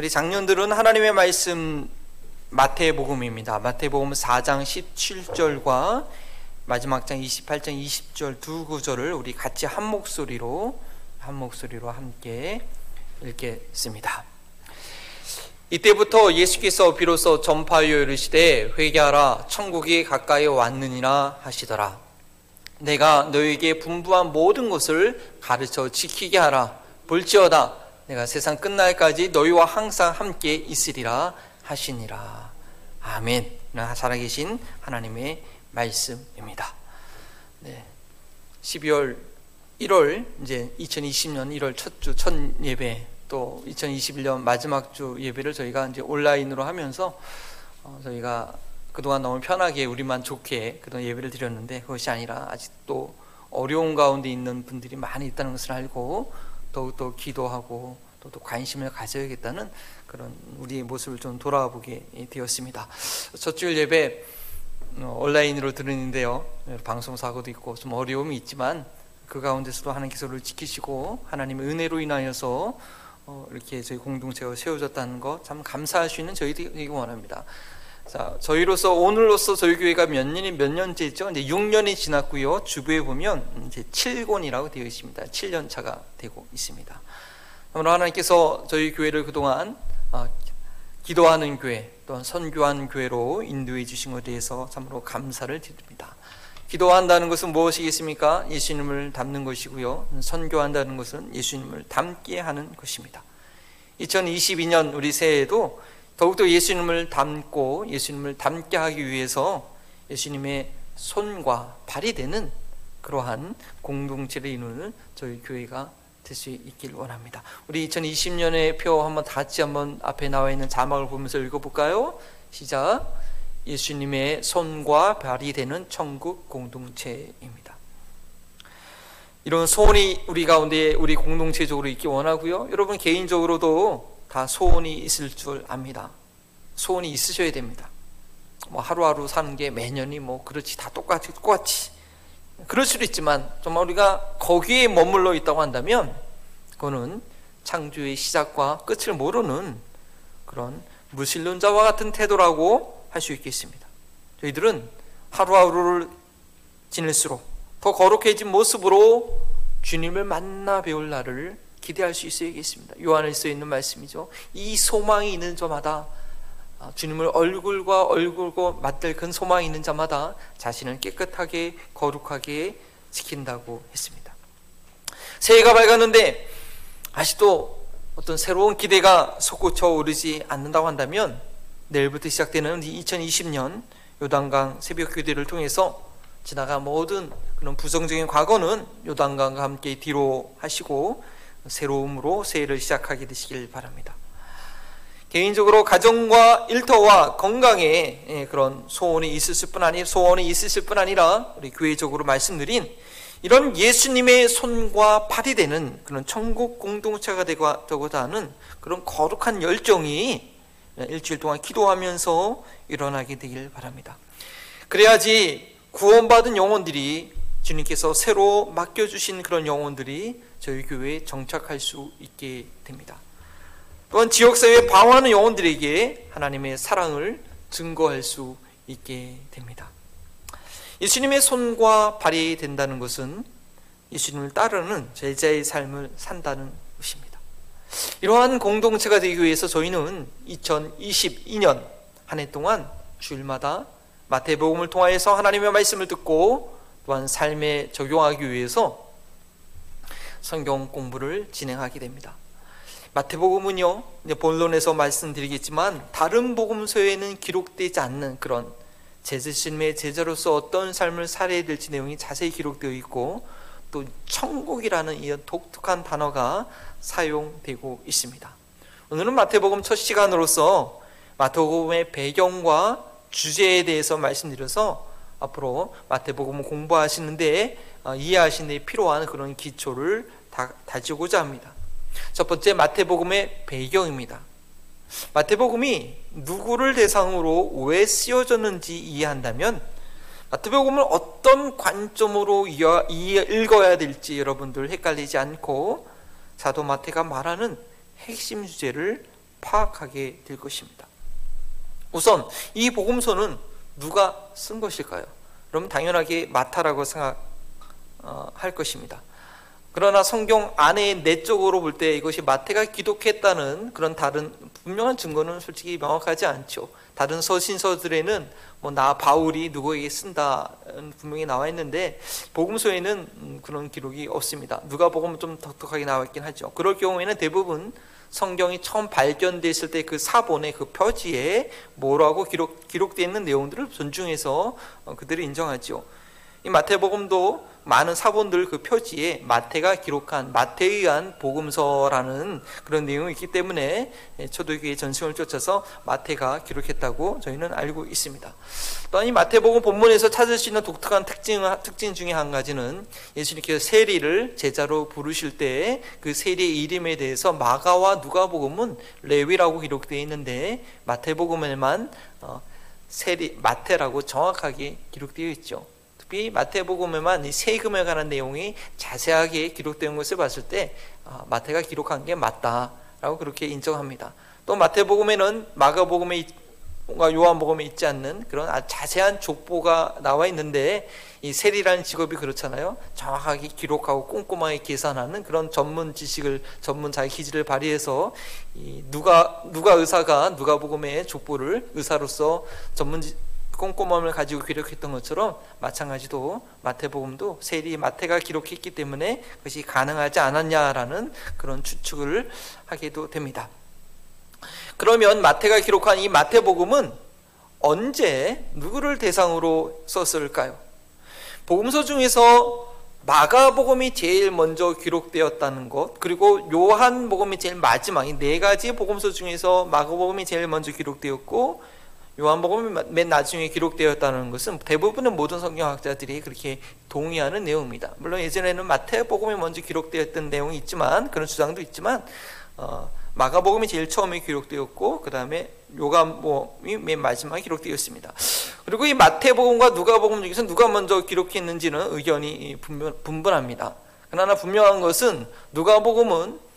우리 장년들은 하나님의 말씀 마태복음입니다. 마태복음 4장 17절과 마지막 장 28장 20절 두 구절을 우리 같이 한 목소리로 한 목소리로 함께 읽겠습니다. 이때부터 예수께서 비로소 전파하여 이르시되 회개하라 천국이 가까이 왔느니라 하시더라. 내가 너에게 분부한 모든 것을 가르쳐 지키게 하라. 볼지어다 내가 세상 끝날까지 너희와 항상 함께 있으리라 하시니라. 아멘. 살아계신 하나님의 말씀입니다. 네. 12월 1월 이제 2020년 1월 첫 주 첫 예배 또 2021년 마지막 주 예배를 저희가 이제 온라인으로 하면서 어, 저희가 그동안 너무 편하게 우리만 좋게 그동안 예배를 드렸는데 그것이 아니라 아직도 어려운 가운데 있는 분들이 많이 있다는 것을 알고 더욱더 기도하고 또, 또 관심을 가져야겠다는 그런 우리의 모습을 좀 돌아보게 되었습니다. 첫 주일 예배 어, 온라인으로 들으는데요. 방송 사고도 있고 좀 어려움이 있지만 그 가운데서도 하나님께서 를 지키시고 하나님의 은혜로 인하여서 어, 이렇게 저희 공동체가 세워졌다는 것참 감사할 수 있는 저희들이 원합니다. 자, 저희로서 오늘로서 저희 교회가 몇 년이 몇 년째죠? 이제 6년이 지났고요. 주부에 보면 이제 7권이라고 되어 있습니다. 7년 차가 되고 있습니다. 오늘 하나님께서 저희 교회를 그동안 어, 기도하는 교회 또한 선교한 교회로 인도해 주신 것에 대해서 참으로 감사를 드립니다. 기도한다는 것은 무엇이겠습니까? 예수님을 닮는 것이고요. 선교한다는 것은 예수님을 닮게 하는 것입니다. 2022년 우리 새해에도 더욱더 예수님을 닮고 예수님을 닮게 하기 위해서 예수님의 손과 발이 되는 그러한 공동체를 이루는 저희 교회가 될 수 있길 원합니다. 우리 2020년의 표 한번 같이 한번 앞에 나와 있는 자막을 보면서 읽어볼까요? 시작. 예수님의 손과 발이 되는 천국 공동체입니다. 이런 소원이 우리 가운데 우리 공동체적으로 있기 원하고요. 여러분 개인적으로도 다 소원이 있을 줄 압니다. 소원이 있으셔야 됩니다. 뭐 하루하루 사는 게 매년이 뭐 그렇지 다 똑같이 똑같이 그럴 수도 있지만 정말 우리가 거기에 머물러 있다고 한다면 그거는 창조의 시작과 끝을 모르는 그런 무신론자와 같은 태도라고 할 수 있겠습니다. 저희들은 하루하루를 지낼수록 더 거룩해진 모습으로 주님을 만나 배울 날을 기대할 수 있어야겠습니다. 써 있는 말씀이죠. 이 소망이 있는 저마다 아, 주님을 얼굴과 얼굴과 맞들 큰 소망이 있는 자마다 자신을 깨끗하게 거룩하게 지킨다고 했습니다. 새해가 밝았는데 아직도 어떤 새로운 기대가 솟구쳐 오르지 않는다고 한다면 내일부터 시작되는 2020년 요단강 새벽 교대를 통해서 지나간 모든 그런 부정적인 과거는 요단강과 함께 뒤로 하시고 새로움으로 새해를 시작하게 되시길 바랍니다. 개인적으로 가정과 일터와 건강에 예, 그런 소원이 있으실 뿐 아니 소원이 있으실 뿐 아니라 우리 교회적으로 말씀드린 이런 예수님의 손과 팔이 되는 그런 천국 공동체가 되고자 하는 그런 거룩한 열정이 일주일 동안 기도하면서 일어나게 되길 바랍니다. 그래야지 구원받은 영혼들이 주님께서 새로 맡겨주신 그런 영혼들이 저희 교회에 정착할 수 있게 됩니다. 또한 지역사회에 방황하는 영혼들에게 하나님의 사랑을 증거할 수 있게 됩니다. 예수님의 손과 발이 된다는 것은 예수님을 따르는 제자의 삶을 산다는 것입니다. 이러한 공동체가 되기 위해서 저희는 2022년 한 해 동안 주일마다 마태복음을 통하여서 하나님의 말씀을 듣고 또한 삶에 적용하기 위해서 성경 공부를 진행하게 됩니다. 마태복음은요, 본론에서 말씀드리겠지만 다른 복음서에는 기록되지 않는 그런 제자신의 제자로서 어떤 삶을 살아야 될지 내용이 자세히 기록되어 있고 또 천국이라는 이 독특한 단어가 사용되고 있습니다. 오늘은 마태복음 첫 시간으로서 마태복음의 배경과 주제에 대해서 말씀드려서 앞으로 마태복음을 공부하시는데 어, 이해하시는 데 필요한 그런 기초를 다, 다지고자 합니다. 첫 번째 마태복음의 배경입니다. 마태복음이 누구를 대상으로 왜 쓰여졌는지 이해한다면 마태복음을 어떤 관점으로 읽어야 될지 여러분들 헷갈리지 않고 사도 마태가 말하는 핵심 주제를 파악하게 될 것입니다. 우선 이 복음서는 누가 쓴 것일까요? 그럼 당연하게 마타라고 생각 할 어, 것입니다. 그러나 성경 안에 내적으로 볼 때 이것이 마태가 기독했다는 그런 다른 분명한 증거는 솔직히 명확하지 않죠. 다른 서신서들에는 뭐 나 바울이 누구에게 쓴다 분명히 나와 있는데 복음서에는 음, 그런 기록이 없습니다. 누가 복음 좀 독특하게 나와 있긴 하죠. 그럴 경우에는 대부분 성경이 처음 발견됐을 때 그 사본의 그 표지에 뭐라고 기록 기록되어 있는 내용들을 존중해서 어, 그들이 인정하죠. 이 마태복음도 많은 사본들 그 표지에 마태가 기록한 마태에 의한 복음서라는 그런 내용이 있기 때문에 초대교회 전승을 쫓아서 마태가 기록했다고 저희는 알고 있습니다. 또한 이 마태복음 본문에서 찾을 수 있는 독특한 특징, 특징 중에 한 가지는 예수님께서 세리를 제자로 부르실 때그 세리의 이름에 대해서 마가와 누가복음은 레위라고 기록되어 있는데 마태복음에만 어, 세리 마태라고 정확하게 기록되어 있죠. 특히 마태복음에만 이 세금에 관한 내용이 자세하게 기록된 것을 봤을 때 아, 마태가 기록한 게 맞다라고 그렇게 인정합니다. 또 마태복음에는 마가복음에 요한복음에 있지 않는 그런 자세한 족보가 나와 있는데 이 세리라는 직업이 그렇잖아요. 정확하게 기록하고 꼼꼼하게 계산하는 그런 전문 지식을 전문 자기 기질을 발휘해서 누가 누가 의사가 누가복음의 족보를 의사로서 전문 꼼꼼함을 가지고 기록했던 것처럼 마찬가지도 마태복음도 세리 마태가 기록했기 때문에 그것이 가능하지 않았냐라는 그런 추측을 하게도 됩니다. 그러면 마태가 기록한 이 마태복음은 언제 누구를 대상으로 썼을까요? 복음서 중에서 마가복음이 제일 먼저 기록되었다는 것, 그리고 요한복음이 제일 마지막 이 네 가지 복음서 중에서 마가복음이 제일 먼저 기록되었고 요한복음이 맨 나중에 기록되었다는 것은 대부분의 모든 성경학자들이 그렇게 동의하는 내용입니다. 물론 예전에는 마태복음이 먼저 기록되었던 내용이 있지만 그런 주장도 있지만 어, 마가복음이 제일 처음에 기록되었고 그 다음에 요한복음이 맨 마지막에 기록되었습니다. 그리고 이 마태복음과 누가복음 중에서 누가 먼저 기록했는지는 의견이 분분합니다. 그러나 분명한 것은 누가복음은 어,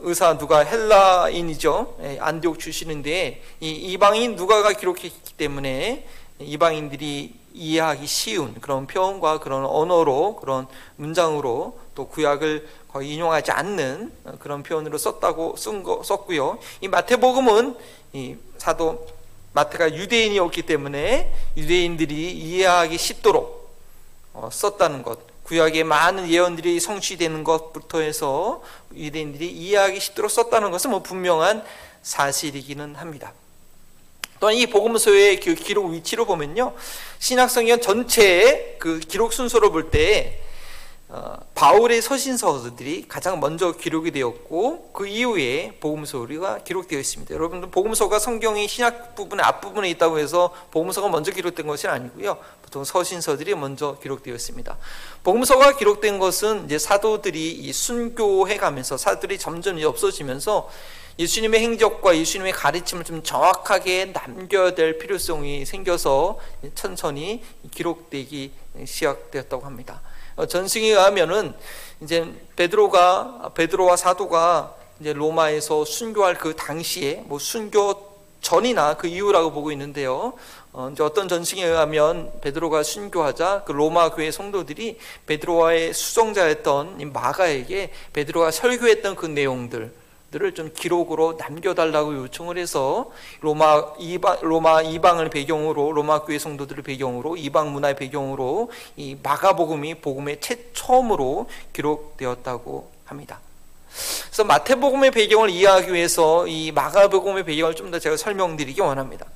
의사 누가 헬라인이죠. 예, 안디옥 출신인데 이 이방인 누가가 기록했기 때문에 이방인들이 이해하기 쉬운 그런 표현과 그런 언어로 그런 문장으로 또 구약을 거의 인용하지 않는 그런 표현으로 썼다고 쓴 거, 썼고요. 이 마태복음은 이 사도 마태가 유대인이었기 때문에 유대인들이 이해하기 쉽도록 어, 썼다는 것. 구약의 많은 예언들이 성취되는 것부터 해서 유대인들이 이해하기 쉽도록 썼다는 것은 뭐 분명한 사실이기는 합니다. 또한 이 복음서의 그 기록 위치로 보면요, 신약성경 전체의 그 기록 순서로 볼때 어, 바울의 서신서들이 가장 먼저 기록이 되었고 그 이후에 복음서가 기록되어 있습니다. 여러분들 복음서가 성경의 신약 부분의 앞부분에 있다고 해서 복음서가 먼저 기록된 것은 아니고요. 보통 서신서들이 먼저 기록되었습니다. 복음서가 기록된 것은 이제 사도들이 순교해 가면서 사도들이 점점 없어지면서 예수님의 행적과 예수님의 가르침을 좀 정확하게 남겨야 될 필요성이 생겨서 천천히 기록되기 시작되었다고 합니다. 어, 전승에 의하면은 이제 베드로가 베드로와 사도가 이제 로마에서 순교할 그 당시에 뭐 순교 전이나 그 이후라고 보고 있는데요. 어, 이제 어떤 전승에 의하면 베드로가 순교하자 그 로마 교회 성도들이 베드로와의 수종자였던 마가에게 베드로가 설교했던 그 내용들 들을 좀 기록으로 남겨달라고 요청을 해서 로마 이방 로마 이방을 배경으로 로마 교회 성도들을 배경으로 이방 문화의 배경으로 이 마가복음이 복음의 최처음으로 기록되었다고 합니다. 그래서 마태복음의 배경을 이해하기 위해서 이 마가복음의 배경을 좀 더 제가 설명드리기 원합니다.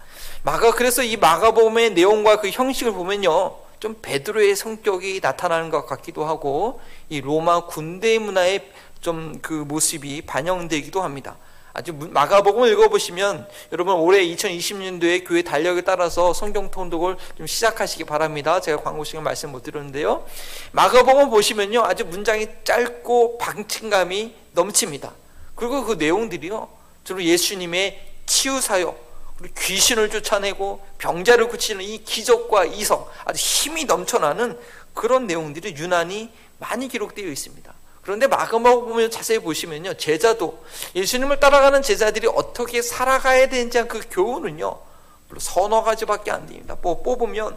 마가 그래서 이 마가복음의 내용과 그 형식을 보면요. 좀 베드로의 성격이 나타나는 것 같기도 하고 이 로마 군대 문화의 좀 그 모습이 반영되기도 합니다. 아주 마가복음을 읽어보시면 여러분 올해 2020년도에 교회 달력에 따라서 성경 통독을 좀 시작하시기 바랍니다. 제가 광고 시간 말씀 못 드렸는데요. 마가복음 보시면요 아주 문장이 짧고 방침감이 넘칩니다. 그리고 그 내용들이요 주로 예수님의 치유 사역 그리고 귀신을 쫓아내고 병자를 고치는 이 기적과 이성 아주 힘이 넘쳐나는 그런 내용들이 유난히 많이 기록되어 있습니다. 그런데 마감하고 보면 자세히 보시면요. 제자도 예수님을 따라가는 제자들이 어떻게 살아가야 되는지 그 교훈은요. 서너 가지밖에 안 됩니다. 뭐 뽑으면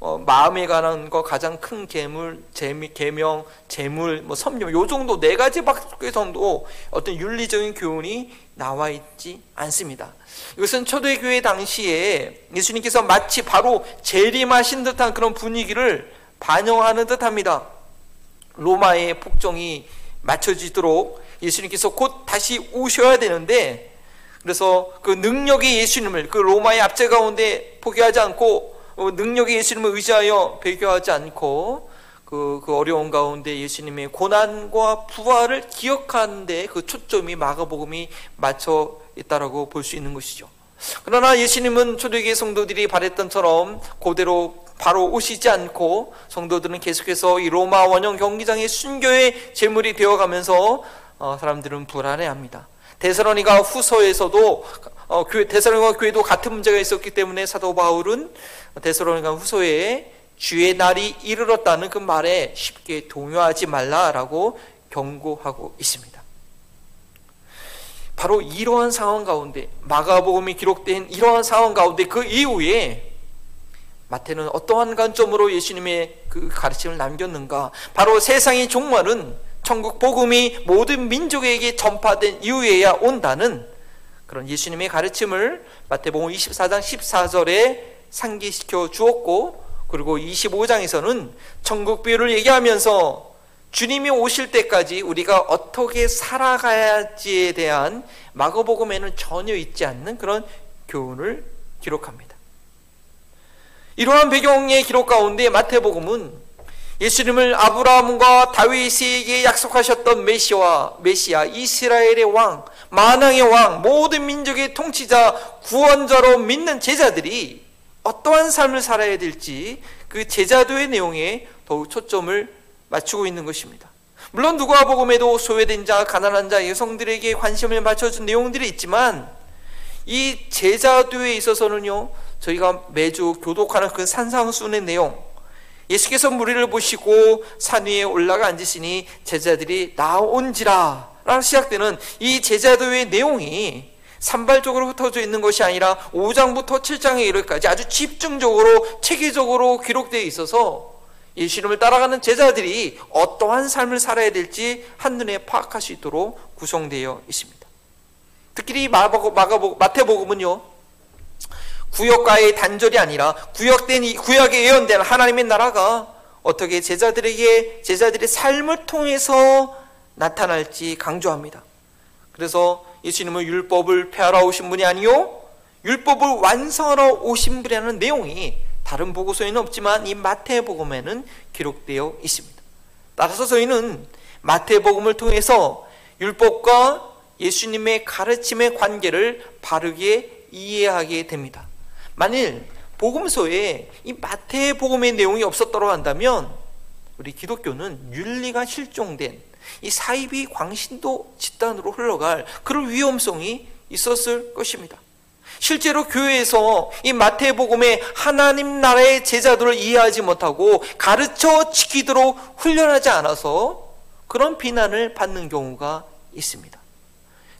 어, 마음에 관한 거 가장 큰 계물, 재미, 계명, 재물, 뭐 섬유 요 정도 네 가지밖에 정도 어떤 윤리적인 교훈이 나와 있지 않습니다. 이것은 초대교회 당시에 예수님께서 마치 바로 재림하신 듯한 그런 분위기를 반영하는 듯합니다. 로마의 폭정이 맞춰지도록 예수님께서 곧 다시 오셔야 되는데 그래서 그 능력의 예수님을 그 로마의 압제 가운데 포기하지 않고 어, 능력의 예수님을 의지하여 배교하지 않고 그, 그 어려운 가운데 예수님의 고난과 부활을 기억하는데 그 초점이 마가복음이 맞춰 있다라고 볼 수 있는 것이죠. 그러나 예수님은 초대교회 성도들이 바랬던처럼 그대로 바로 오시지 않고 성도들은 계속해서 이 로마 원형 경기장의 순교의 제물이 되어가면서 어, 사람들은 불안해합니다. 데살로니가 후서에서도 어, 교회 데살로니가 교회도 같은 문제가 있었기 때문에 사도 바울은 데살로니가 후서에 주의 날이 이르렀다는 그 말에 쉽게 동요하지 말라라고 경고하고 있습니다. 바로 이러한 상황 가운데 마가복음이 기록된 이러한 상황 가운데 그 이후에 마태는 어떠한 관점으로 예수님의 그 가르침을 남겼는가? 바로 세상의 종말은 천국 복음이 모든 민족에게 전파된 이후에야 온다는 그런 예수님의 가르침을 마태복음 24장 14절에 상기시켜 주었고 그리고 25장에서는 천국 비유를 얘기하면서 주님이 오실 때까지 우리가 어떻게 살아가야지에 대한 마가복음에는 전혀 있지 않는 그런 교훈을 기록합니다. 이러한 배경의 기록 가운데 마태복음은 예수님을 아브라함과 다윗에게 약속하셨던 메시아, 메시아 이스라엘의 왕, 만왕의 왕, 모든 민족의 통치자, 구원자로 믿는 제자들이 어떠한 삶을 살아야 될지 그 제자도의 내용에 더욱 초점을 맞추고 있는 것입니다. 물론 누가복음에도 소외된 자, 가난한 자, 여성들에게 관심을 맞춰준 내용들이 있지만 이 제자도에 있어서는요 저희가 매주 교독하는 그 산상순의 내용 예수께서 무리를 보시고 산 위에 올라가 앉으시니 제자들이 나온지라 라고 시작되는 이 제자도의 내용이 산발적으로 흩어져 있는 것이 아니라 5장부터 7장에 이르기까지 아주 집중적으로 체계적으로 기록되어 있어서 예수님을 따라가는 제자들이 어떠한 삶을 살아야 될지 한눈에 파악할 수 있도록 구성되어 있습니다. 특히 마가복, 마태복음은요 구역과의 단절이 아니라 구역된 구역에 예언된 하나님의 나라가 어떻게 제자들에게 제자들의 삶을 통해서 나타날지 강조합니다. 그래서 예수님은 율법을 폐하러 오신 분이 아니요 율법을 완성하러 오신 분이라는 내용이 다른 보고서에는 없지만 이 마태복음에는 기록되어 있습니다. 따라서 저희는 마태복음을 통해서 율법과 예수님의 가르침의 관계를 바르게 이해하게 됩니다. 만일 복음서에 이 마태복음의 내용이 없었다고 한다면 우리 기독교는 윤리가 실종된 이 사이비 광신도 집단으로 흘러갈 그런 위험성이 있었을 것입니다. 실제로 교회에서 이 마태복음의 하나님 나라의 제자들을 이해하지 못하고 가르쳐 지키도록 훈련하지 않아서 그런 비난을 받는 경우가 있습니다.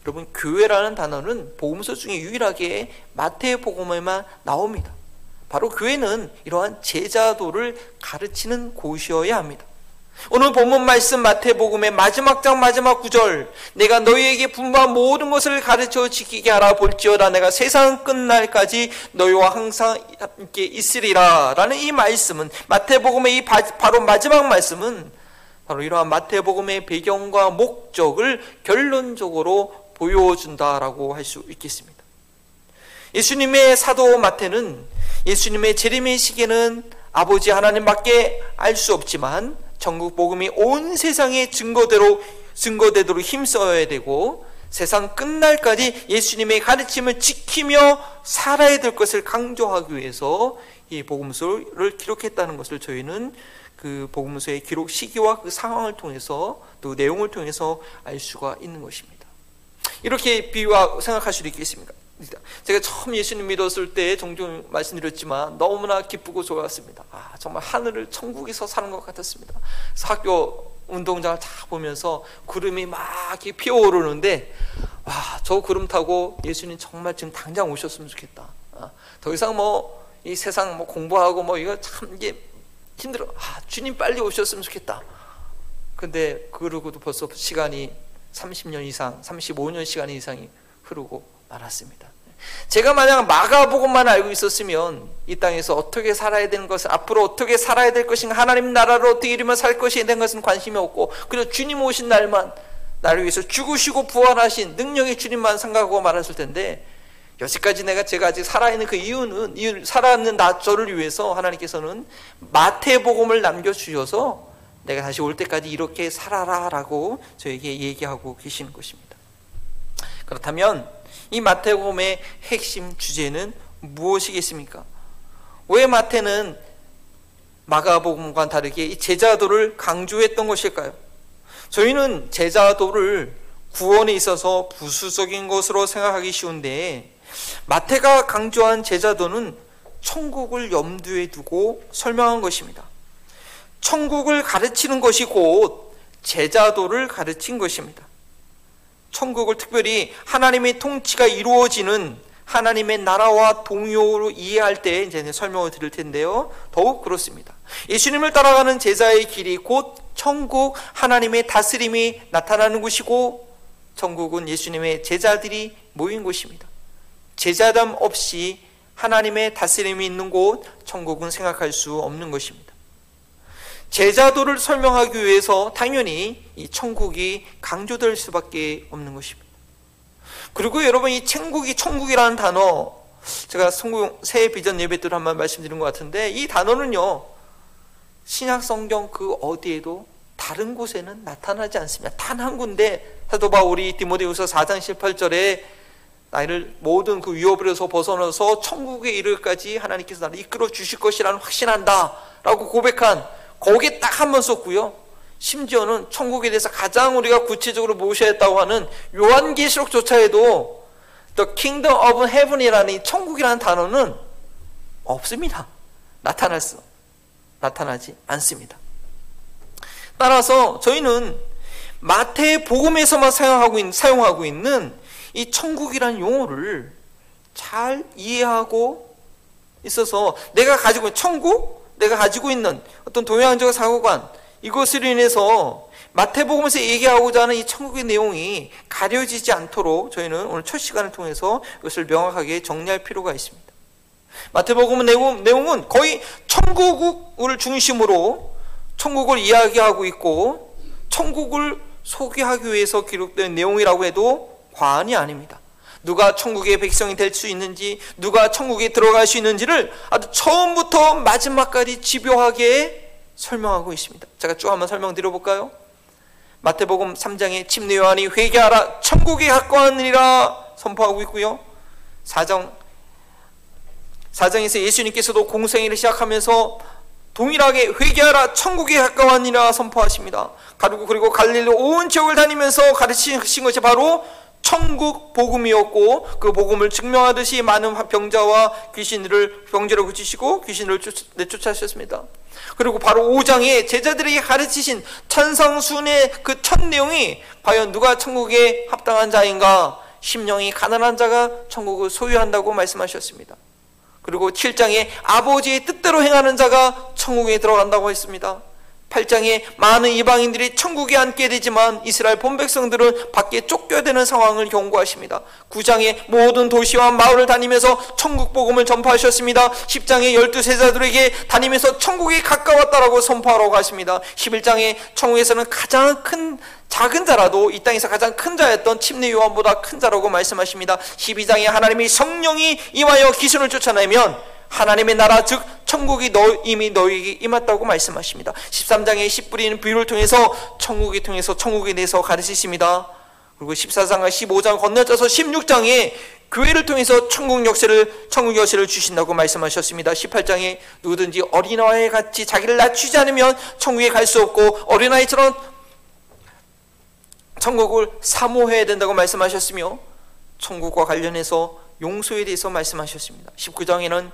여러분 교회라는 단어는 복음서 중에 유일하게 마태복음에만 나옵니다. 바로 교회는 이러한 제자도를 가르치는 곳이어야 합니다. 오늘 본문 말씀 마태복음의 마지막 장 마지막 구절 내가 너희에게 분부한 모든 것을 가르쳐 지키게 하라 볼지어다 내가 세상 끝날까지 너희와 항상 함께 있으리라 라는 이 말씀은 마태복음의 이 바로 마지막 말씀은 바로 이러한 마태복음의 배경과 목적을 결론적으로 보여준다라고 할 수 있겠습니다. 예수님의 사도 마태는 예수님의 재림의 시기는 아버지 하나님밖에 알 수 없지만 전국 복음이 온 세상의 증거대로 증거되도록 힘써야 되고 세상 끝날까지 예수님의 가르침을 지키며 살아야 될 것을 강조하기 위해서 이 복음서를 기록했다는 것을 저희는 그 복음서의 기록 시기와 그 상황을 통해서 또 내용을 통해서 알 수가 있는 것입니다. 이렇게 비유와 생각할 수도 있겠습니까? 제가 처음 예수님 믿었을 때 종종 말씀드렸지만 너무나 기쁘고 좋았습니다. 아, 정말 하늘을 천국에서 사는 것 같았습니다. 학교 운동장을 다 보면서 구름이 막 피어오르는데 와, 저 구름 타고 예수님 정말 지금 당장 오셨으면 좋겠다. 아, 더 이상 뭐 이 세상 뭐 공부하고 뭐 이거 참 이게 힘들어. 아, 주님 빨리 오셨으면 좋겠다. 근데 그러고도 벌써 시간이 30년 이상, 35년 시간 이상이 흐르고 말았습니다. 제가 만약 마가복음만 알고 있었으면 이 땅에서 어떻게 살아야 되는 것을 앞으로 어떻게 살아야 될 것인가 하나님 나라를 어떻게 이루면 살 것이 된 것은 관심이 없고 그리고 주님 오신 날만 나를 위해서 죽으시고 부활하신 능력의 주님만 생각하고 말았을 텐데 여기까지 내가 제가 아직 살아있는 그 이유는 이유, 살아있는 나 저를 위해서 하나님께서는 마태복음을 남겨주셔서 내가 다시 올 때까지 이렇게 살아라라고 저에게 얘기하고 계시는 것입니다. 그렇다면 이 마태복음의 핵심 주제는 무엇이겠습니까? 왜 마태는 마가복음과 다르게 이 제자도를 강조했던 것일까요? 저희는 제자도를 구원에 있어서 부수적인 것으로 생각하기 쉬운데 마태가 강조한 제자도는 천국을 염두에 두고 설명한 것입니다. 천국을 가르치는 것이 곧 제자도를 가르친 것입니다. 천국을 특별히 하나님의 통치가 이루어지는 하나님의 나라와 동요로 이해할 때 이제 설명을 드릴 텐데요. 더욱 그렇습니다. 예수님을 따라가는 제자의 길이 곧 천국 하나님의 다스림이 나타나는 곳이고 천국은 예수님의 제자들이 모인 곳입니다. 제자담 없이 하나님의 다스림이 있는 곳 천국은 생각할 수 없는 것입니다. 제자도를 설명하기 위해서 당연히 이 천국이 강조될 수밖에 없는 것입니다. 그리고 여러분 이 천국이 천국이라는 단어 제가 새 비전 예배 때 한번 말씀드린 것 같은데 이 단어는요 신약 성경 그 어디에도 다른 곳에는 나타나지 않습니다. 단 한 군데 사도 바울이 디모데후서 4장 18절에 나를 모든 그 위협에서 벗어나서 천국에 이르기까지 하나님께서 나를 이끌어 주실 것이라는 확신한다라고 고백한 거기에 딱 한 번 썼고요. 심지어는 천국에 대해서 가장 우리가 구체적으로 모셔야 했다고 하는 요한계시록조차에도 The Kingdom of Heaven이라는 천국이라는 단어는 없습니다. 나타날 수 나타나지 않습니다. 따라서 저희는 마태 복음에서만 사용하고 있는, 사용하고 있는 이 천국이라는 용어를 잘 이해하고 있어서 내가 가지고 있는 천국, 내가 가지고 있는 어떤 동양적 사고관 이것으로 인해서 마태복음에서 얘기하고자 하는 이 천국의 내용이 가려지지 않도록 저희는 오늘 첫 시간을 통해서 이것을 명확하게 정리할 필요가 있습니다. 마태복음의 내용, 내용은 거의 천국을 중심으로 천국을 이야기하고 있고 천국을 소개하기 위해서 기록된 내용이라고 해도 과언이 아닙니다. 누가 천국의 백성이 될 수 있는지, 누가 천국에 들어갈 수 있는지를 아주 처음부터 마지막까지 집요하게 설명하고 있습니다. 제가 쭉 한번 설명드려 볼까요? 마태복음 3장에 침례 요한이 회개하라 천국에 가까웠느니라 선포하고 있고요. 4장 4장에서 예수님께서도 공생애를 시작하면서 동일하게 회개하라 천국에 가까웠니라 선포하십니다. 그리고 그리고 갈릴리 온 지역을 다니면서 가르치신 것이 바로 천국 복음이었고 그 복음을 증명하듯이 많은 병자와 귀신을 병자를 고치시고 귀신을 내쫓으셨습니다. 그리고 바로 5장에 제자들에게 가르치신 천상순의 그 첫 내용이 과연 누가 천국에 합당한 자인가? 심령이 가난한 자가 천국을 소유한다고 말씀하셨습니다. 그리고 7장에 아버지의 뜻대로 행하는 자가 천국에 들어간다고 했습니다. 8장에 많은 이방인들이 천국에 앉게 되지만 이스라엘 본 백성들은 밖에 쫓겨야 되는 상황을 경고하십니다. 9장에 모든 도시와 마을을 다니면서 천국 복음을 전파하셨습니다. 10장에 열두 세자들에게 다니면서 천국이 가까웠다라고 선포하라고 하십니다. 11장에 천국에서는 가장 큰 작은 자라도 이 땅에서 가장 큰 자였던 침례 요한보다 큰 자라고 말씀하십니다. 12장에 하나님이 성령이 임하여 기순을 쫓아내면 하나님의 나라 즉 천국이 너, 이미 너에게 임했다고 말씀하십니다. 13장에 씨 뿌리는 비유를 통해서 천국이 통해서 천국에 대해서 가르치십니다. 그리고 14장과 15장 건너뛰어서 16장에 교회를 통해서 천국 역사를 천국 역사를 주신다고 말씀하셨습니다. 18장에 누구든지 어린아이 같이 자기를 낮추지 않으면 천국에 갈 수 없고 어린아이처럼 천국을 사모해야 된다고 말씀하셨으며 천국과 관련해서 용서에 대해서 말씀하셨습니다. 19장에는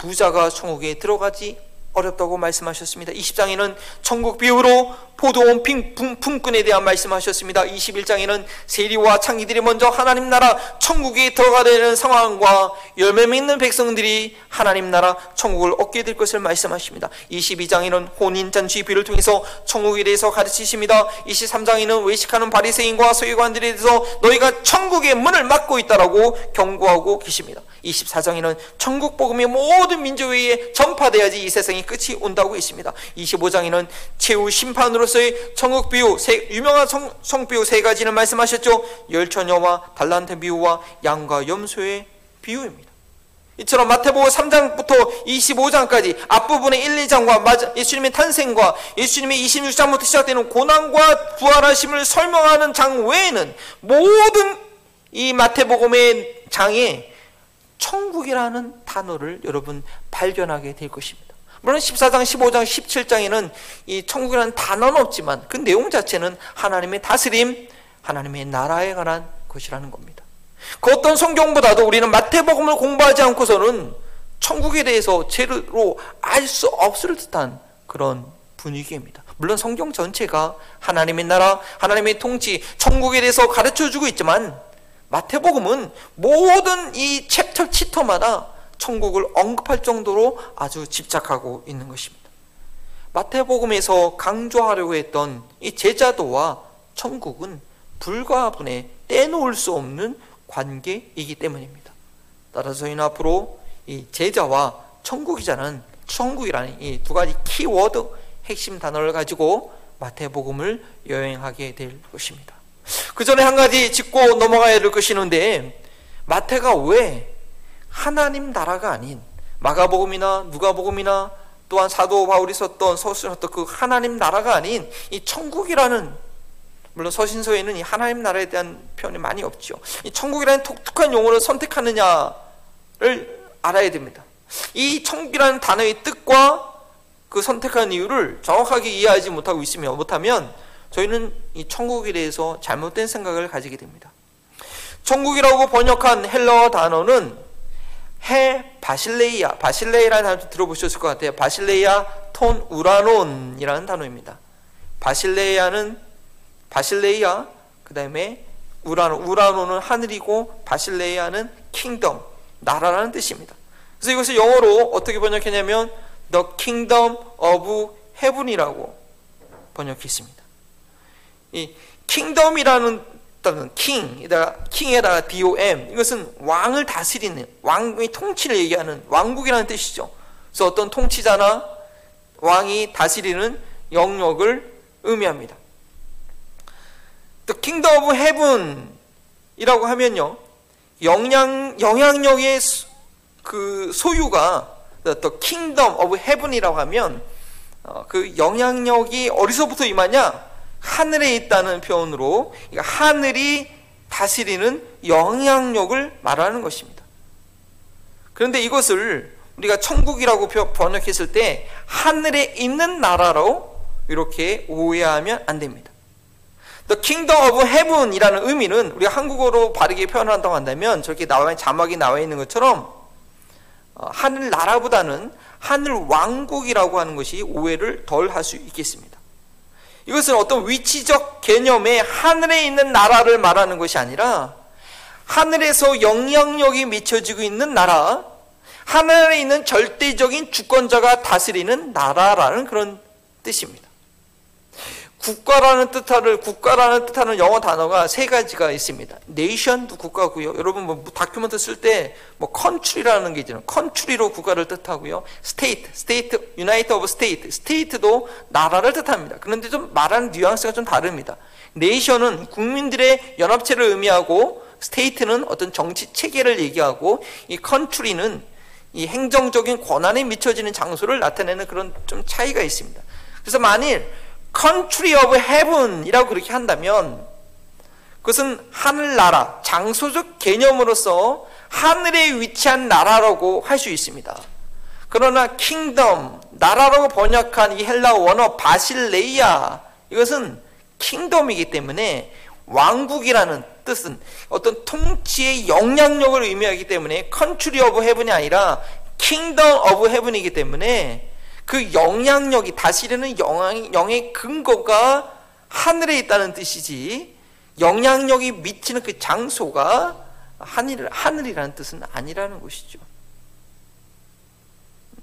부자가 천국에 들어가지 어렵다고 말씀하셨습니다. 20장에는 천국 비유로 포도원 품꾼에 대한 말씀하셨습니다. 21장에는 세리와 창기들이 먼저 하나님 나라 천국에 들어가 되는 상황과 열매 맺는 백성들이 하나님 나라 천국을 얻게 될 것을 말씀하십니다. 22장에는 혼인 잔치 비를 통해서 천국에 대해서 가르치십니다. 23장에는 외식하는 바리새인과 서기관들에 대해서 너희가 천국의 문을 막고 있다라고 경고하고 계십니다. 24장에는 천국 복음이 모든 민족에 전파돼야지 이 세상이 끝이 온다고 했습니다. 25장에는 최후 심판으로서의 천국 비유, 세, 유명한 성, 성 비유 세 가지를 말씀하셨죠. 열처녀와 달란트 비유와 양과 염소의 비유입니다. 이처럼 마태복음 3장부터 25장까지 앞부분의 1, 2장과 예수님의 탄생과 예수님의 26장부터 시작되는 고난과 부활하심을 설명하는 장 외에는 모든 이 마태복음의 장에 천국이라는 단어를 여러분 발견하게 될 것입니다. 물론 14장, 15장, 17장에는 이 천국이라는 단어는 없지만 그 내용 자체는 하나님의 다스림, 하나님의 나라에 관한 것이라는 겁니다. 그 어떤 성경보다도 우리는 마태복음을 공부하지 않고서는 천국에 대해서 제대로 알 수 없을 듯한 그런 분위기입니다. 물론 성경 전체가 하나님의 나라, 하나님의 통치, 천국에 대해서 가르쳐 주고 있지만 마태복음은 모든 이 챕터 치터마다 천국을 언급할 정도로 아주 집착하고 있는 것입니다. 마태복음에서 강조하려고 했던 이 제자도와 천국은 불가분에 떼놓을 수 없는 관계이기 때문입니다. 따라서 저희는 앞으로 이 제자와 천국이자는 천국이라는 이 두 가지 키워드 핵심 단어를 가지고 마태복음을 여행하게 될 것입니다. 그 전에 한 가지 짚고 넘어가야 될 것이 있는데 마태가 왜 하나님 나라가 아닌 마가복음이나 누가복음이나 또한 사도 바울이 썼던 서술했던 그 하나님 나라가 아닌 이 천국이라는 물론 서신서에는 이 하나님 나라에 대한 표현이 많이 없죠. 이 천국이라는 독특한 용어를 선택하느냐를 알아야 됩니다. 이 천국이라는 단어의 뜻과 그 선택한 이유를 정확하게 이해하지 못하고 있으면 못하면 저희는 이 천국에 대해서 잘못된 생각을 가지게 됩니다. 천국이라고 번역한 헬라 단어는 ἡ βασιλεία, βασιλεί라는 단어 들어보셨을 것 같아요. βασιλεία τῶν οὐρανῶν이라는 단어입니다. βασιλεία는 βασιλεία, 그 다음에 οὐρανῶν, οὐρανῶν은 하늘이고 βασιλεία는 kingdom, 나라라는 뜻입니다. 그래서 이것을 영어로 어떻게 번역했냐면 The Kingdom of Heaven이라고 번역했습니다. 이 킹덤이라는 단은 킹에다가 킹에다가 dom 이것은 왕을 다스리는 왕의 통치를 얘기하는 왕국이라는 뜻이죠. 그래서 어떤 통치자나 왕이 다스리는 영역을 의미합니다. The Kingdom of Heaven이라고 하면요 영향 영향력의 그 소유가 The Kingdom of Heaven이라고 하면 어, 그 영향력이 어디서부터 임하냐? 하늘에 있다는 표현으로 하늘이 다스리는 영향력을 말하는 것입니다. 그런데 이것을 우리가 천국이라고 번역했을 때 하늘에 있는 나라로 이렇게 오해하면 안 됩니다. The Kingdom of Heaven이라는 의미는 우리가 한국어로 바르게 표현한다고 한다면 저렇게 나와 자막이 나와 있는 것처럼 어, 하늘 나라보다는 하늘 왕국이라고 하는 것이 오해를 덜 할 수 있겠습니다. 이것은 어떤 위치적 개념의 하늘에 있는 나라를 말하는 것이 아니라 하늘에서 영향력이 미쳐지고 있는 나라, 하늘에 있는 절대적인 주권자가 다스리는 나라라는 그런 뜻입니다. 국가라는 뜻하는 국가라는 뜻하는 영어 단어가 세 가지가 있습니다. nation도 국가고요. 여러분 뭐 document 쓸 때 뭐 country라는 게 있잖아요. country로 국가를 뜻하고요. state, state, unite of state, state도 나라를 뜻합니다. 그런데 좀 말하는 뉘앙스가 좀 다릅니다. nation은 국민들의 연합체를 의미하고 state는 어떤 정치 체계를 얘기하고 이 country는 이 행정적인 권한에 미쳐지는 장소를 나타내는 그런 좀 차이가 있습니다. 그래서 만일 country of heaven이라고 그렇게 한다면 그것은 하늘나라, 장소적 개념으로서 하늘에 위치한 나라라고 할 수 있습니다. 그러나 kingdom, 나라라고 번역한 이 헬라 원어 βασιλεία 이것은 kingdom이기 때문에 왕국이라는 뜻은 어떤 통치의 영향력을 의미하기 때문에 country of heaven이 아니라 kingdom of heaven이기 때문에 그 영향력이 다스리는 영향, 영의 근거가 하늘에 있다는 뜻이지 영향력이 미치는 그 장소가 하늘, 하늘이라는 뜻은 아니라는 것이죠.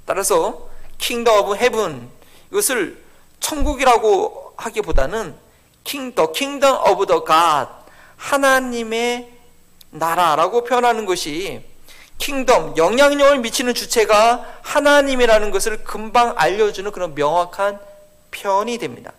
따라서 kingdom of heaven 이것을 천국이라고 하기보다는 kingdo- kingdom of the God 하나님의 나라라고 표현하는 것이 kingdom 영향력을 미치는 주체가 하나님이라는 것을 금방 알려주는 그런 명확한 표현이 됩니다.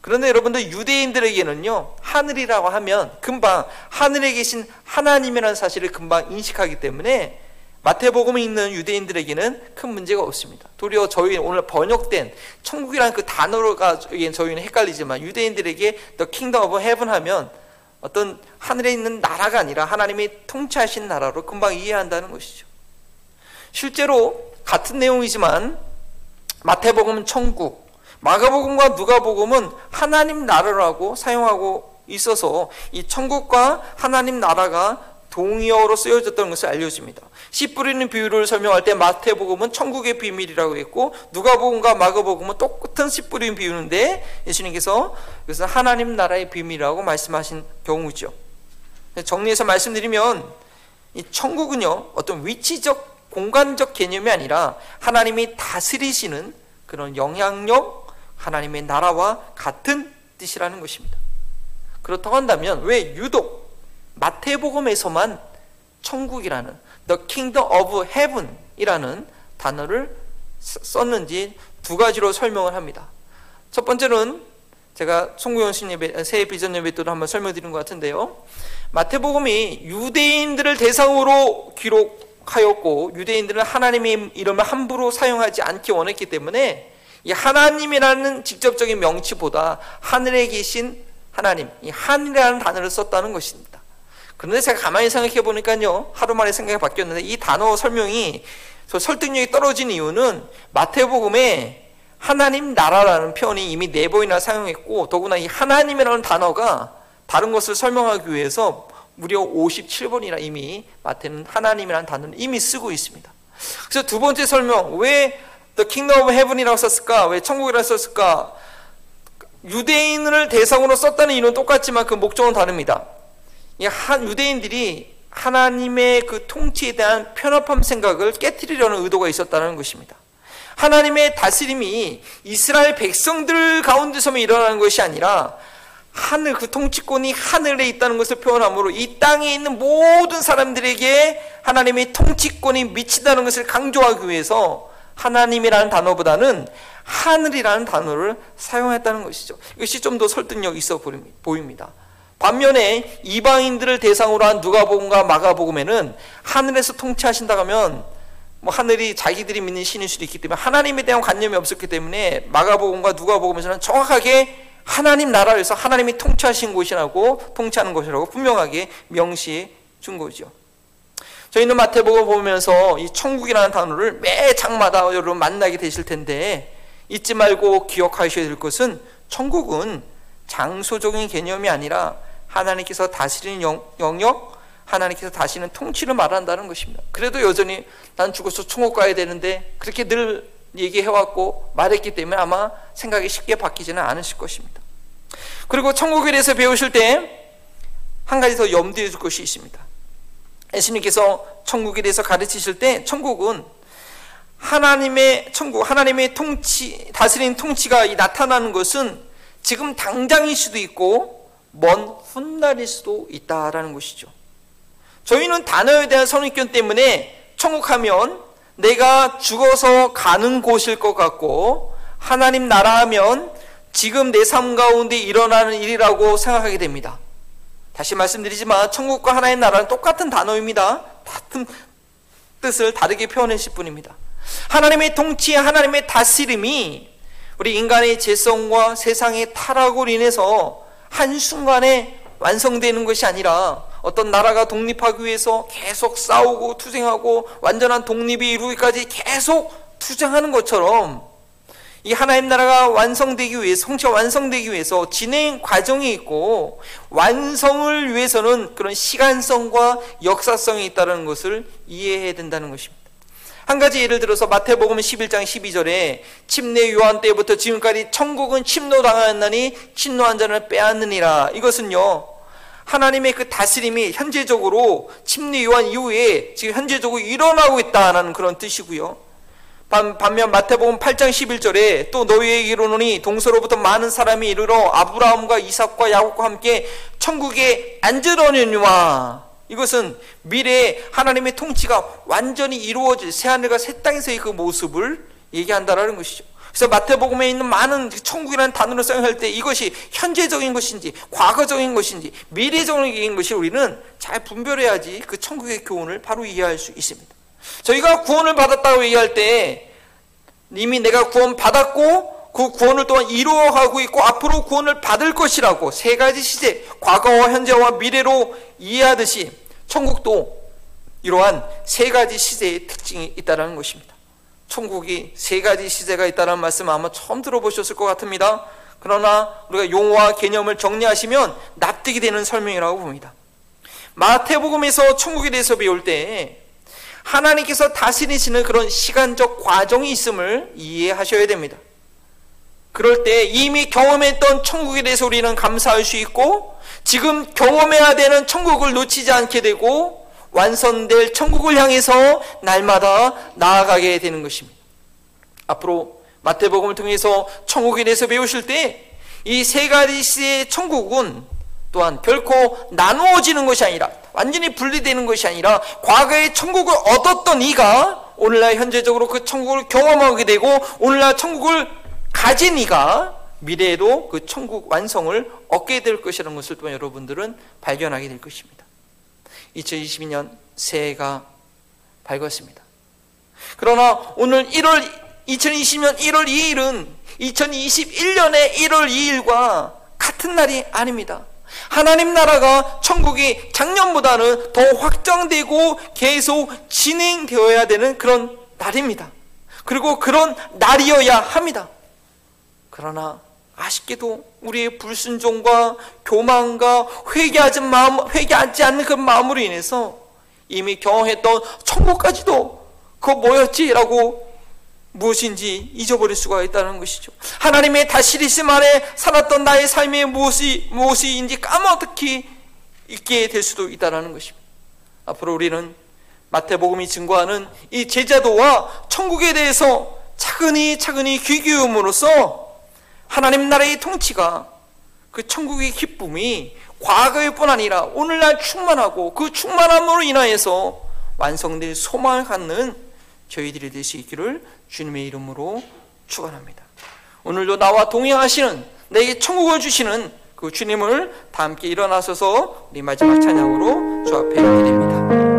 그런데 여러분들 유대인들에게는요 하늘이라고 하면 금방 하늘에 계신 하나님이라는 사실을 금방 인식하기 때문에 마태복음에 있는 유대인들에게는 큰 문제가 없습니다. 도리어 저희 오늘 번역된 천국이라는 그 단어가 저희는 헷갈리지만 유대인들에게 The Kingdom of Heaven 하면 어떤 하늘에 있는 나라가 아니라 하나님이 통치하신 나라로 금방 이해한다는 것이죠. 실제로 같은 내용이지만 마태복음은 천국, 마가복음과 누가복음은 하나님 나라라고 사용하고 있어서 이 천국과 하나님 나라가 동의어로 쓰여졌던 것을 알려줍니다. 씨 뿌리는 비유를 설명할 때 마태복음은 천국의 비밀이라고 했고 누가복음과 마가복음은 똑같은 씨 뿌리는 비유인데 예수님께서 그것은 하나님 나라의 비밀이라고 말씀하신 경우죠. 정리해서 말씀드리면 이 천국은요 어떤 위치적 공간적 개념이 아니라 하나님이 다스리시는 그런 영향력 하나님의 나라와 같은 뜻이라는 것입니다. 그렇다고 한다면 왜 유독 마태복음에서만 천국이라는 the kingdom of heaven이라는 단어를 썼는지 두 가지로 설명을 합니다. 첫 번째는 제가 송구영 신 예배, 새 비전 예배 때도 한번 설명드린 것 같은데요. 마태복음이 유대인들을 대상으로 기록하였고 유대인들은 하나님의 이름을 함부로 사용하지 않기 원했기 때문에 이 하나님이라는 직접적인 명치보다 하늘에 계신 하나님, 이 하늘이라는 단어를 썼다는 것입니다. 그런데 제가 가만히 생각해 보니까요, 하루 만에 생각이 바뀌었는데 이 단어 설명이 설득력이 떨어진 이유는 마태복음에 하나님 나라라는 표현이 이미 네 번이나 사용했고 더구나 이 하나님이라는 단어가 다른 것을 설명하기 위해서 무려 57번이나 이미 마태는 하나님이라는 단어를 이미 쓰고 있습니다. 그래서 두 번째 설명 왜 The Kingdom of Heaven이라고 썼을까? 왜 천국이라고 썼을까? 유대인을 대상으로 썼다는 이유는 똑같지만 그 목적은 다릅니다. 한 유대인들이 하나님의 그 통치에 대한 편협함 생각을 깨뜨리려는 의도가 있었다는 것입니다. 하나님의 다스림이 이스라엘 백성들 가운데서만 일어나는 것이 아니라 하늘 그 통치권이 하늘에 있다는 것을 표현함으로 이 땅에 있는 모든 사람들에게 하나님의 통치권이 미친다는 것을 강조하기 위해서 하나님이라는 단어보다는 하늘이라는 단어를 사용했다는 것이죠. 이것이 좀 더 설득력 있어 보입니다. 반면에 이방인들을 대상으로 한 누가복음과 마가복음에는 하늘에서 통치하신다고 하면 뭐 하늘이 자기들이 믿는 신일 수도 있기 때문에 하나님에 대한 관념이 없었기 때문에 마가복음과 누가복음에서는 정확하게 하나님 나라에서 하나님이 통치하신 곳이라고 통치하는 곳이라고 분명하게 명시해 준 거죠. 저희는 마태복음 보면서 이 천국이라는 단어를 매 장마다 여러분 만나게 되실 텐데 잊지 말고 기억하셔야 될 것은 천국은 장소적인 개념이 아니라 하나님께서 다스리는 영역, 하나님께서 다시는 통치를 말한다는 것입니다. 그래도 여전히 난 죽어서 천국 가야 되는데 그렇게 늘 얘기해왔고 말했기 때문에 아마 생각이 쉽게 바뀌지는 않으실 것입니다. 그리고 천국에 대해서 배우실 때 한 가지 더 염두에 둘 것이 있습니다. 예수님께서 천국에 대해서 가르치실 때 천국은 하나님의 천국, 하나님의 통치, 다스리는 통치가 나타나는 것은 지금 당장일 수도 있고 먼 훗날일 수도 있다라는 것이죠. 저희는 단어에 대한 선입견 때문에 천국 하면 내가 죽어서 가는 곳일 것 같고 하나님 나라 하면 지금 내 삶 가운데 일어나는 일이라고 생각하게 됩니다. 다시 말씀드리지만 천국과 하나의 나라는 똑같은 단어입니다. 같은 뜻을 다르게 표현했을 뿐입니다. 하나님의 통치, 하나님의 다스림이 우리 인간의 재성과 세상의 타락으로 인해서 한순간에 완성되는 것이 아니라 어떤 나라가 독립하기 위해서 계속 싸우고 투쟁하고 완전한 독립이 이루기까지 계속 투쟁하는 것처럼 이 하나님 나라가 완성되기 위해서 성취가 완성되기 위해서 진행 과정이 있고 완성을 위해서는 그런 시간성과 역사성이 있다는 것을 이해해야 된다는 것입니다. 한 가지 예를 들어서 마태복음 11장 12절에 침례 요한 때부터 지금까지 천국은 침노당하였나니 침노한 자를 빼앗느니라. 이것은요. 하나님의 그 다스림이 현재적으로 침례 요한 이후에 지금 현재적으로 일어나고 있다는 그런 뜻이고요. 반면 마태복음 8장 11절에 또 너희에게 이르노니 동서로부터 많은 사람이 이르러 아브라함과 이삭과 야곱과 함께 천국에 앉으려니와 이것은 미래에 하나님의 통치가 완전히 이루어질 새하늘과 새 땅에서의 그 모습을 얘기한다라는 것이죠. 그래서 마태복음에 있는 많은 천국이라는 단어를 사용할 때 이것이 현재적인 것인지 과거적인 것인지 미래적인 것이 우리는 잘 분별해야지 그 천국의 교훈을 바로 이해할 수 있습니다. 저희가 구원을 받았다고 얘기할 때 이미 내가 구원 받았고 그 구원을 또한 이루어가고 있고 앞으로 구원을 받을 것이라고 세 가지 시제 과거와 현재와 미래로 이해하듯이 천국도 이러한 세 가지 시제의 특징이 있다는 것입니다. 천국이 세 가지 시제가 있다는 말씀 아마 처음 들어보셨을 것 같습니다. 그러나 우리가 용어와 개념을 정리하시면 납득이 되는 설명이라고 봅니다. 마태복음에서 천국에 대해서 배울 때 하나님께서 다스리시는 그런 시간적 과정이 있음을 이해하셔야 됩니다. 그럴 때 이미 경험했던 천국에 대해서 우리는 감사할 수 있고 지금 경험해야 되는 천국을 놓치지 않게 되고 완성될 천국을 향해서 날마다 나아가게 되는 것입니다. 앞으로 마태복음을 통해서 천국에 대해서 배우실 때 이 세 가지의 천국은 또한 결코 나누어지는 것이 아니라 완전히 분리되는 것이 아니라 과거의 천국을 얻었던 이가 오늘날 현재적으로 그 천국을 경험하게 되고 오늘날 천국을 가진 이가 미래에도 그 천국 완성을 얻게 될 것이라는 것을 또 여러분들은 발견하게 될 것입니다. 2022년 새해가 밝았습니다. 그러나 오늘 1월 2020년 1월 2일은 2021년의 1월 2일과 같은 날이 아닙니다. 하나님 나라가 천국이 작년보다는 더 확장되고 계속 진행되어야 되는 그런 날입니다. 그리고 그런 날이어야 합니다. 그러나 아쉽게도 우리의 불순종과 교만과 회개하지 마음, 회개하지 않는 그 마음으로 인해서 이미 경험했던 천국까지도 그거 뭐였지라고 무엇인지 잊어버릴 수가 있다는 것이죠. 하나님의 다스리심 아래 살았던 나의 삶의 무엇이 무엇인지 까마득히 있게 될 수도 있다는 것입니다. 앞으로 우리는 마태복음이 증거하는 이 제자도와 천국에 대해서 차근히 차근히 귀 기울음으로써 하나님 나라의 통치가 그 천국의 기쁨이 과거일 뿐 아니라 오늘날 충만하고 그 충만함으로 인하여서 완성될 소망을 갖는 저희들이 될 수 있기를 주님의 이름으로 축원합니다. 오늘도 나와 동행하시는 내게 천국을 주시는 그 주님을 다 함께 일어나서서 우리 마지막 찬양으로 주 앞에 드립니다.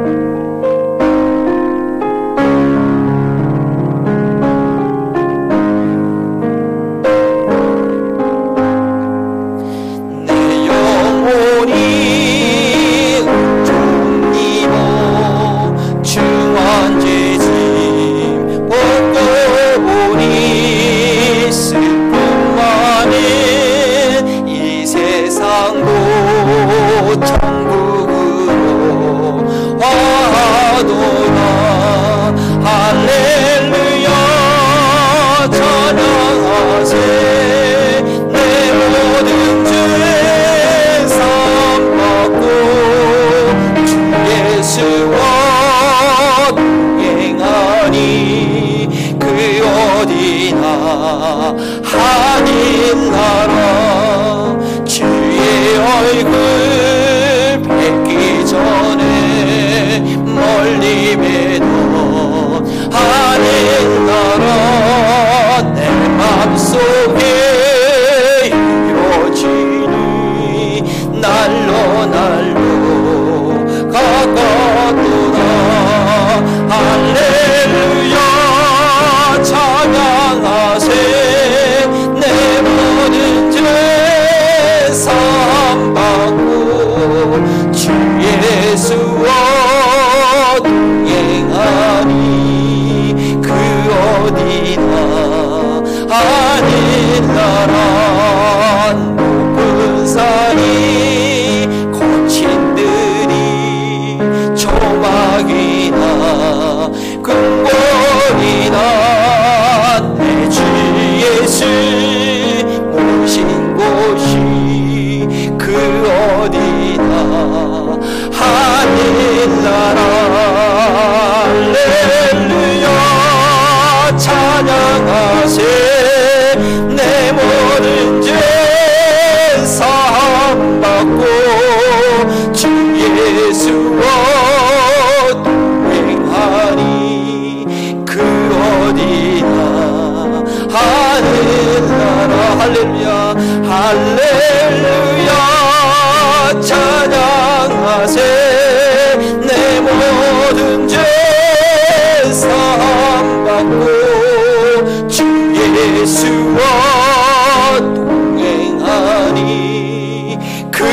vida anhela. 예수와 동행하니 그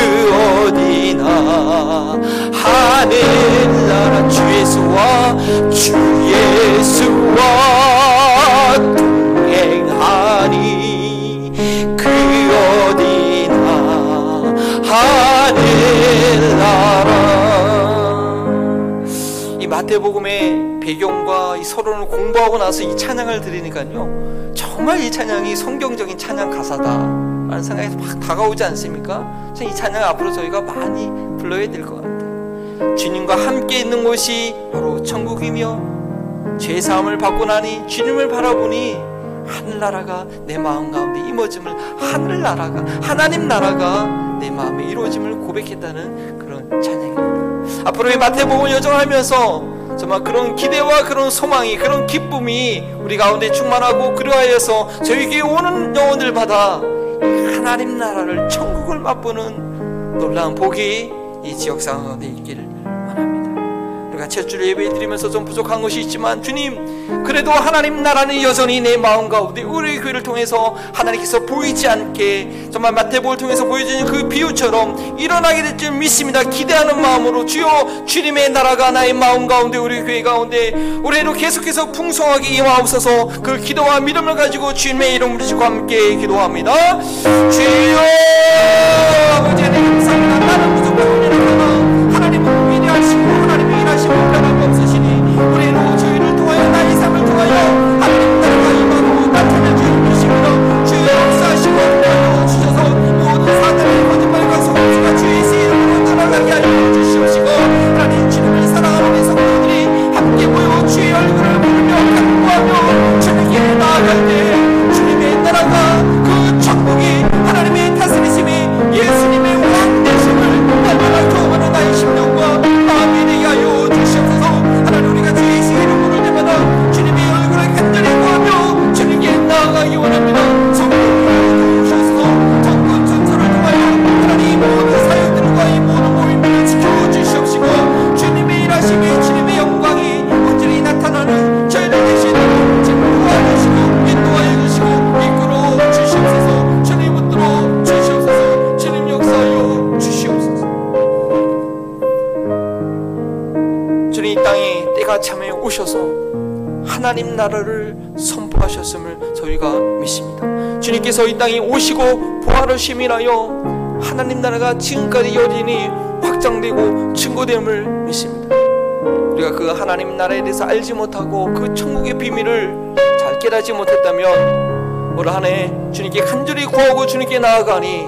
어디나 하늘나라 주 예수와 주 예수와 동행하니 그 어디나 하늘나라. 이 마태복음의 배경과 이 서론을 공부하고 나서 이 찬양을 들으니까요 정말 이 찬양이 성경적인 찬양 가사다라는 생각이 막 다가오지 않습니까? 이 찬양 앞으로 저희가 많이 불러야 될 것 같아요 주님과 함께 있는 곳이 바로 천국이며 죄 사함을 받고 나니 주님을 바라보니 하늘나라가 내 마음 가운데 임어짐을 하늘나라가 하나님 나라가 내 마음에 이루어짐을 고백했다는 그런 찬양입니다. 앞으로 이 마태복음 여정하면서 정말 그런 기대와 그런 소망이 그런 기쁨이 우리 가운데 충만하고 그리하여서 저에게 오는 영혼을 받아 이 하나님 나라를 천국을 맛보는 놀라운 복이 이 지역 가운데 있기를. 우리가 첫줄 예배 드리면서 좀 부족한 것이 있지만 주님 그래도 하나님 나라는 여전히 내 마음 가운데 우리 교회를 통해서 하나님께서 보이지 않게 정말 마태복을 통해서 보여주는 그 비유처럼 일어나게 될 줄 믿습니다. 기대하는 마음으로 주여 주님의 나라가 나의 마음 가운데 우리 교회 가운데 올해도 계속해서 풍성하게 임하옵소서. 그 기도와 믿음을 가지고 주님의 이름을 지고 함께 기도합니다. 주여 주님께서 이 땅에 오시고 부활을 시민하여 하나님 나라가 지금까지 여전히 확장되고 증거됨을 믿습니다. 우리가 그 하나님 나라에 대해서 알지 못하고 그 천국의 비밀을 잘 깨닫지 못했다면 올 한해 주님께 간절히 구하고 주님께 나아가니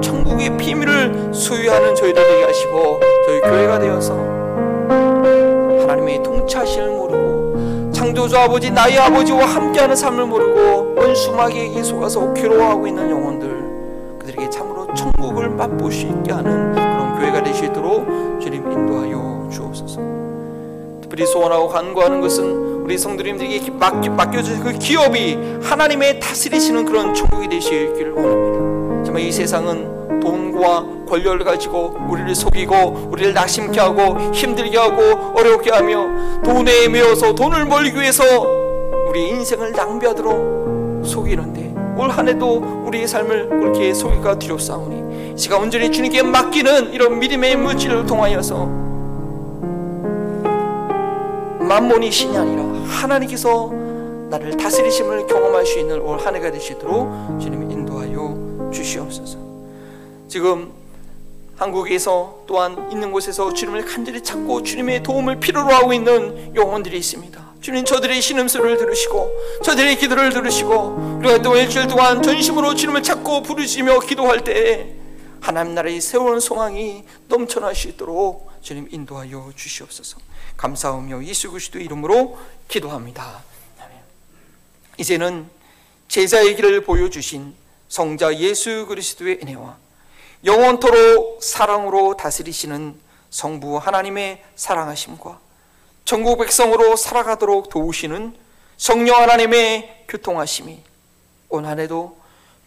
천국의 비밀을 소유하는 저희들 되게 하시고 저희 교회가 되어서 하나님의 통치하심을 모르고 창조주 아버지 나의 아버지와 함께하는 삶을 모르고 원수마귀에게 속아서 괴로워하고 있는 영혼들 그들에게 참으로 천국을 맛볼 수 있게 하는 그런 교회가 되시도록 주님 인도하여 주옵소서. 특별히 소원하고 간구하는 것은 우리 성도님들에게 맡겨, 맡겨주신 그 기업이 하나님의 다스리시는 그런 천국이 되시기를 원합니다. 정말 이 세상은 돈과 권력을 가지고 우리를 속이고 우리를 낙심케 하고 힘들게 하고 어렵게 하며 돈에 매여서 돈을 벌기 위해서 우리 인생을 낭비하도록 속이는데 올 한해도 우리의 삶을 그렇게 속이가 두렵사오니 제가 온전히 주님께 맡기는 이런 믿음의 물질을 통하여서 만몬이 신이 아니라 하나님께서 나를 다스리심을 경험할 수 있는 올 한 해가 되시도록 주님 인도하여 주시옵소서. 지금 한국에서 또한 있는 곳에서 주님을 간절히 찾고 주님의 도움을 필요로 하고 있는 영혼들이 있습니다. 주님 저들의 신음소리를 들으시고 저들의 기도를 들으시고 우리가 또 일주일 동안 전심으로 주님을 찾고 부르시며 기도할 때 하나님 나라의 새로운 소망이 넘쳐날 수 있도록 주님 인도하여 주시옵소서. 감사하며 예수 그리스도 이름으로 기도합니다. 이제는 제자의 길을 보여주신 성자 예수 그리스도의 은혜와 영원토록 사랑으로 다스리시는 성부 하나님의 사랑하심과 전국 백성으로 살아가도록 도우시는 성령 하나님의 교통하심이 온 한해도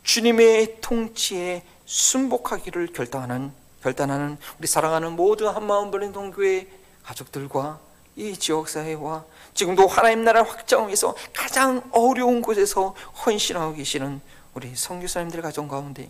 주님의 통치에 순복하기를 결단하는 결단하는 우리 사랑하는 모든 한마음 버린 동교회 가족들과 이 지역 사회와 지금도 하나님 나라 확장을 위해서 가장 어려운 곳에서 헌신하고 계시는 우리 성교사님들 가정 가운데